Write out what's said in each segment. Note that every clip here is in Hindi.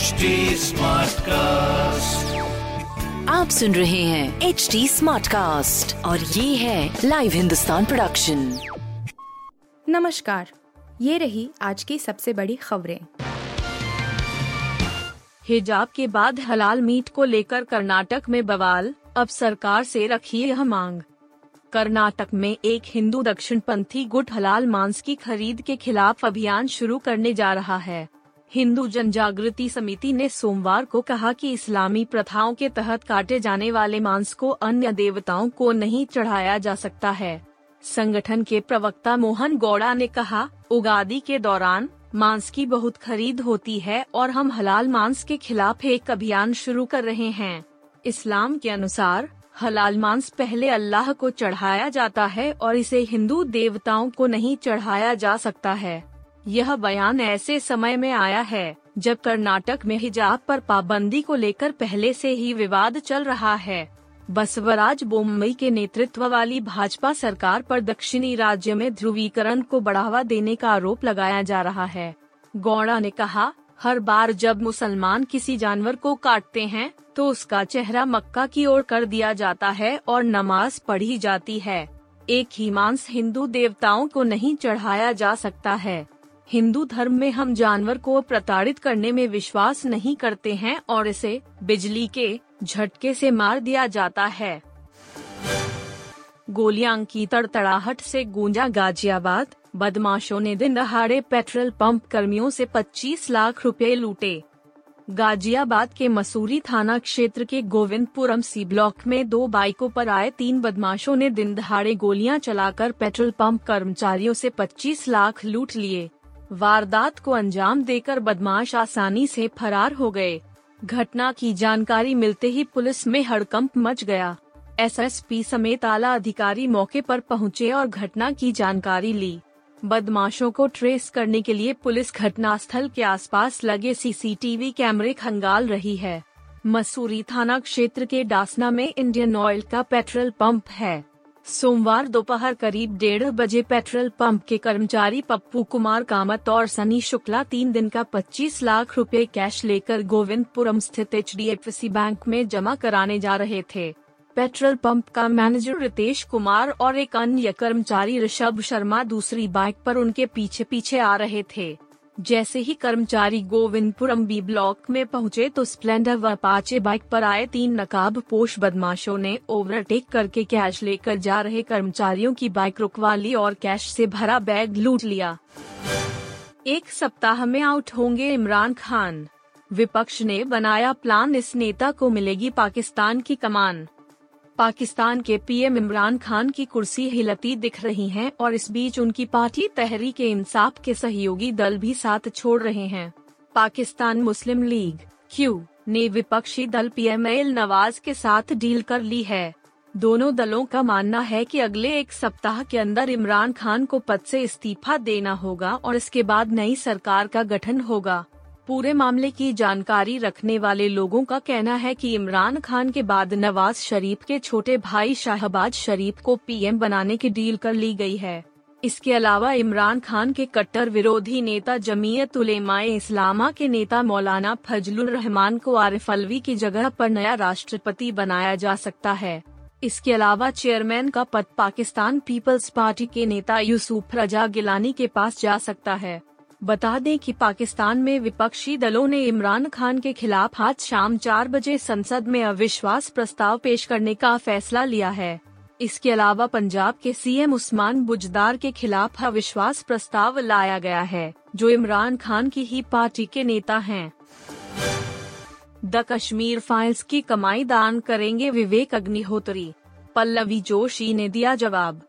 HD Smartcast. आप सुन रहे हैं एच डी स्मार्ट कास्ट और ये है लाइव हिंदुस्तान प्रोडक्शन नमस्कार ये रही आज की सबसे बड़ी खबरें। हिजाब के बाद हलाल मीट को लेकर कर्नाटक में बवाल अब सरकार से रखी यह मांग। कर्नाटक में एक हिंदू दक्षिणपंथी गुट हलाल मांस की खरीद के खिलाफ अभियान शुरू करने जा रहा है। हिंदू जनजागृति समिति ने सोमवार को कहा कि इस्लामी प्रथाओं के तहत काटे जाने वाले मांस को अन्य देवताओं को नहीं चढ़ाया जा सकता है। संगठन के प्रवक्ता मोहन गौड़ा ने कहा, उगादी के दौरान, मांस की बहुत खरीद होती है और हम हलाल मांस के खिलाफ एक अभियान शुरू कर रहे हैं। इस्लाम के अनुसार, हलाल मांस पहले अल्लाह को चढ़ाया जाता है और इसे हिंदू देवताओं को नहीं चढ़ाया जा सकता है। यह बयान ऐसे समय में आया है, जब कर्नाटक में हिजाब पर पाबंदी को लेकर पहले से ही विवाद चल रहा है। बसवराज बोम्बई के नेतृत्व वाली भाजपा सरकार पर दक्षिणी राज्य में ध्रुवीकरण को बढ़ावा देने का आरोप लगाया जा रहा है। गौड़ा ने कहा, हर बार जब मुसलमान किसी जानवर को काटते हैं तो उसका चेहरा मक्का की ओर कर दिया जाता है और नमाज़ पढ़ी जाती है। एक ही मांस हिंदू देवताओं को नहीं चढ़ाया जा सकता है। हिंदू धर्म में हम जानवर को प्रताड़ित करने में विश्वास नहीं करते हैं और इसे बिजली के झटके से मार दिया जाता है। गोलियाँ की तड़तड़ाहट से गूंजा गाजियाबाद, बदमाशों ने दिन दहाड़े पेट्रोल पंप कर्मियों से 25 लाख रुपए लूटे। गाजियाबाद के मसूरी थाना क्षेत्र के गोविंदपुरम सी ब्लॉक में दो बाइकों पर आए तीन बदमाशों ने दिन दहाड़े गोलियाँ चलाकर पेट्रोल पंप कर्मचारियों से 25 लाख लूट लिए। वारदात को अंजाम देकर बदमाश आसानी से फरार हो गए। घटना की जानकारी मिलते ही पुलिस में हड़कंप मच गया। एसएसपी समेत आला अधिकारी मौके पर पहुँचे और घटना की जानकारी ली। बदमाशों को ट्रेस करने के लिए पुलिस घटनास्थल के आसपास लगे सीसीटीवी कैमरे खंगाल रही है। मसूरी थाना क्षेत्र के डासना में इंडियन ऑयल का पेट्रोल पंप है। सोमवार दोपहर करीब डेढ़ बजे पेट्रोल पंप के कर्मचारी पप्पू कुमार कामत और सनी शुक्ला तीन दिन का 25 लाख रुपए कैश लेकर गोविंदपुरम स्थित एचडीएफसी बैंक में जमा कराने जा रहे थे। पेट्रोल पंप का मैनेजर रितेश कुमार और एक अन्य कर्मचारी ऋषभ शर्मा दूसरी बाइक पर उनके पीछे पीछे आ रहे थे। जैसे ही कर्मचारी गोविंदपुरम बी ब्लॉक में पहुँचे तो स्प्लेंडर व पाचे बाइक पर आए तीन नकाब पोष बदमाशों ने ओवरटेक करके कैश लेकर जा रहे कर्मचारियों की बाइक रुकवा ली और कैश से भरा बैग लूट लिया। एक सप्ताह में आउट होंगे इमरान खान। विपक्ष ने बनाया प्लान, इस नेता को मिलेगी पाकिस्तान की कमान। पाकिस्तान के पीएम इमरान खान की कुर्सी हिलती दिख रही है और इस बीच उनकी पार्टी तहरीक इंसाफ के सहयोगी दल भी साथ छोड़ रहे हैं। पाकिस्तान मुस्लिम लीग, क्यू, ने विपक्षी दल पीएमएल नवाज़ के साथ डील कर ली है। दोनों दलों का मानना है कि अगले एक सप्ताह के अंदर इमरान खान को पद से इस्तीफा देना होगा और इसके बाद नई सरकार का गठन होगा। पूरे मामले की जानकारी रखने वाले लोगों का कहना है कि इमरान खान के बाद नवाज़ शरीफ के छोटे भाई शाहबाज शरीफ को पीएम बनाने की डील कर ली गई है। इसके अलावा इमरान खान के कट्टर विरोधी नेता जमीयत उलेमाए इस्लामा के नेता मौलाना फजलुर रहमान को आरिफ अलवी की जगह पर नया राष्ट्रपति बनाया जा सकता है। इसके अलावा चेयरमैन का पद पाकिस्तान पीपल्स पार्टी के नेता यूसुफ रजा गिलानी के पास जा सकता है। बता दें कि पाकिस्तान में विपक्षी दलों ने इमरान खान के खिलाफ आज शाम चार बजे संसद में अविश्वास प्रस्ताव पेश करने का फैसला लिया है। इसके अलावा पंजाब के सीएम उस्मान बुजदार के खिलाफ अविश्वास प्रस्ताव लाया गया है, जो इमरान खान की ही पार्टी के नेता हैं। द कश्मीर फाइल्स की कमाई दान करेंगे विवेक अग्निहोत्री। पल्लवी जोशी ने दिया जवाब।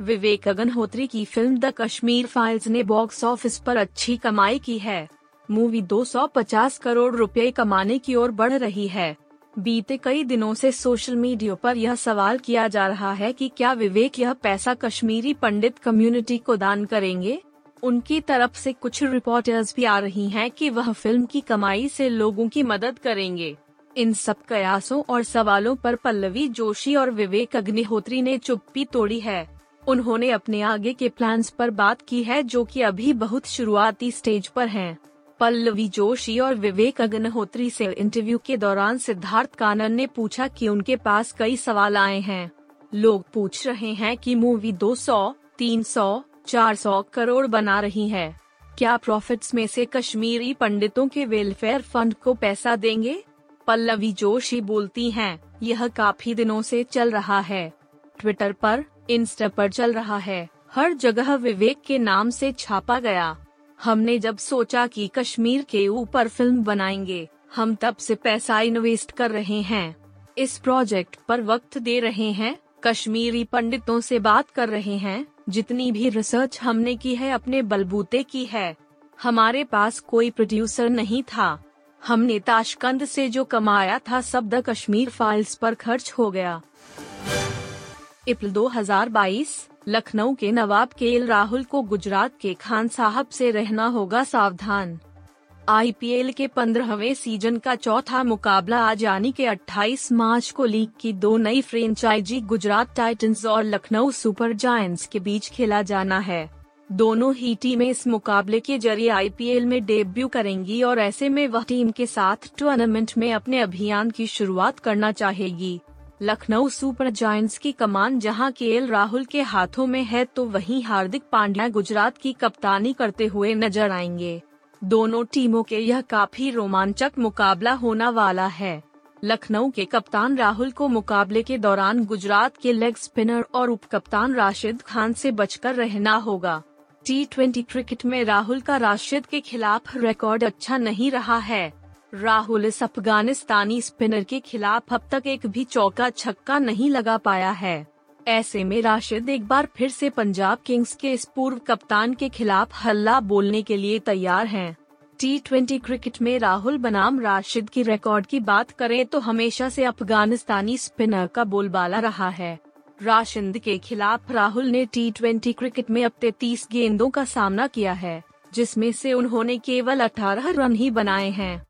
विवेक अग्निहोत्री की फ़िल्म द कश्मीर फाइल्स ने बॉक्स ऑफ़िस पर अच्छी कमाई की है। मूवी 250 करोड़ रुपए कमाने की ओर बढ़ रही है। बीते कई दिनों से सोशल मीडिया पर यह सवाल किया जा रहा है कि क्या विवेक यह पैसा कश्मीरी पंडित कम्युनिटी को दान करेंगे? उनकी तरफ़ से कुछ रिपोर्टर्स भी आ रही हैं कि वह फ़िल्म की कमाई से लोगों की मदद करेंगे। इन सब कयासों और सवालों पर पल्लवी जोशी और विवेक अग्निहोत्री ने चुप्पी तोड़ी है। उन्होंने अपने आगे के प्लान्स पर बात की है जो कि अभी बहुत शुरुआती स्टेज पर हैं। पल्लवी जोशी और विवेक अग्निहोत्री से इंटरव्यू के दौरान सिद्धार्थ कानन ने पूछा कि उनके पास कई सवाल आए हैं। लोग पूछ रहे हैं कि मूवी 200, 300, 400 करोड़ बना रही है। क्या प्रॉफिट्स में से कश्मीरी पंडितों के वेलफेयर फंड को पैसा देंगे? पल्लवी जोशी बोलती हैं, यह काफ़ी दिनों से चल रहा है। ट्विटर पर इंस्टा पर चल रहा है। हर जगह विवेक के नाम से छापा गया। हमने जब सोचा कि कश्मीर के ऊपर फ़िल्म बनाएँगे, हम तब से पैसा इन्वेस्ट कर रहे हैं। इस प्रोजेक्ट पर वक्त दे रहे हैं। कश्मीरी पंडितों से बात कर रहे हैं। जितनी भी रिसर्च हमने की है, अपने बलबूते की है। हमारे पास कोई प्रोड्यूसर नहीं था। हमने ताशकंद से जो कमाया था, सब द कश्मीर फाइल्स पर खर्च हो गया। अप्रैल 2022 लखनऊ के नवाब के एल राहुल को गुजरात के खान साहब से रहना होगा सावधान। आईपीएल के पंद्रहवें सीज़न का चौथा मुकाबला आज यानी के 28 मार्च को लीग की दो नई फ्रेंचाइजी गुजरात टाइटंस और लखनऊ सुपर जायंट्स के बीच खेला जाना है। दोनों ही टीमें इस मुकाबले के ज़रिए आईपीएल में डेब्यू करेंगी और ऐसे में वह टीम के साथ टूर्नामेंट में अपने अभियान की शुरुआत करना चाहेगी। लखनऊ सुपर जायंट्स की कमान जहाँ केएल राहुल के हाथों में है तो वहीं हार्दिक पांड्या गुजरात की कप्तानी करते हुए नज़र आएँगे। दोनों टीमों के यह काफ़ी रोमांचक मुकाबला होना वाला है। लखनऊ के कप्तान राहुल को मुकाबले के दौरान गुजरात के लेग स्पिनर और उप कप्तान राशिद खान से बचकर रहना होगा। टी ट्वेंटी क्रिकेट में राहुल का राशिद के खिलाफ रिकॉर्ड अच्छा नहीं रहा है। राहुल इस अफगानिस्तानी स्पिनर के खिलाफ अब तक एक भी चौका छक्का नहीं लगा पाया है। ऐसे में राशिद एक बार फिर से पंजाब किंग्स के इस पूर्व कप्तान के खिलाफ हल्ला बोलने के लिए तैयार हैं। टी क्रिकेट में राहुल बनाम राशिद की रिकॉर्ड की बात करें तो हमेशा से अफगानिस्तानी स्पिनर का बोलबाला रहा है। राशिद के खिलाफ राहुल ने टी क्रिकेट में अब तैतीस गेंदों का सामना किया है, जिसमें से उन्होंने केवल 18 रन ही बनाए हैं।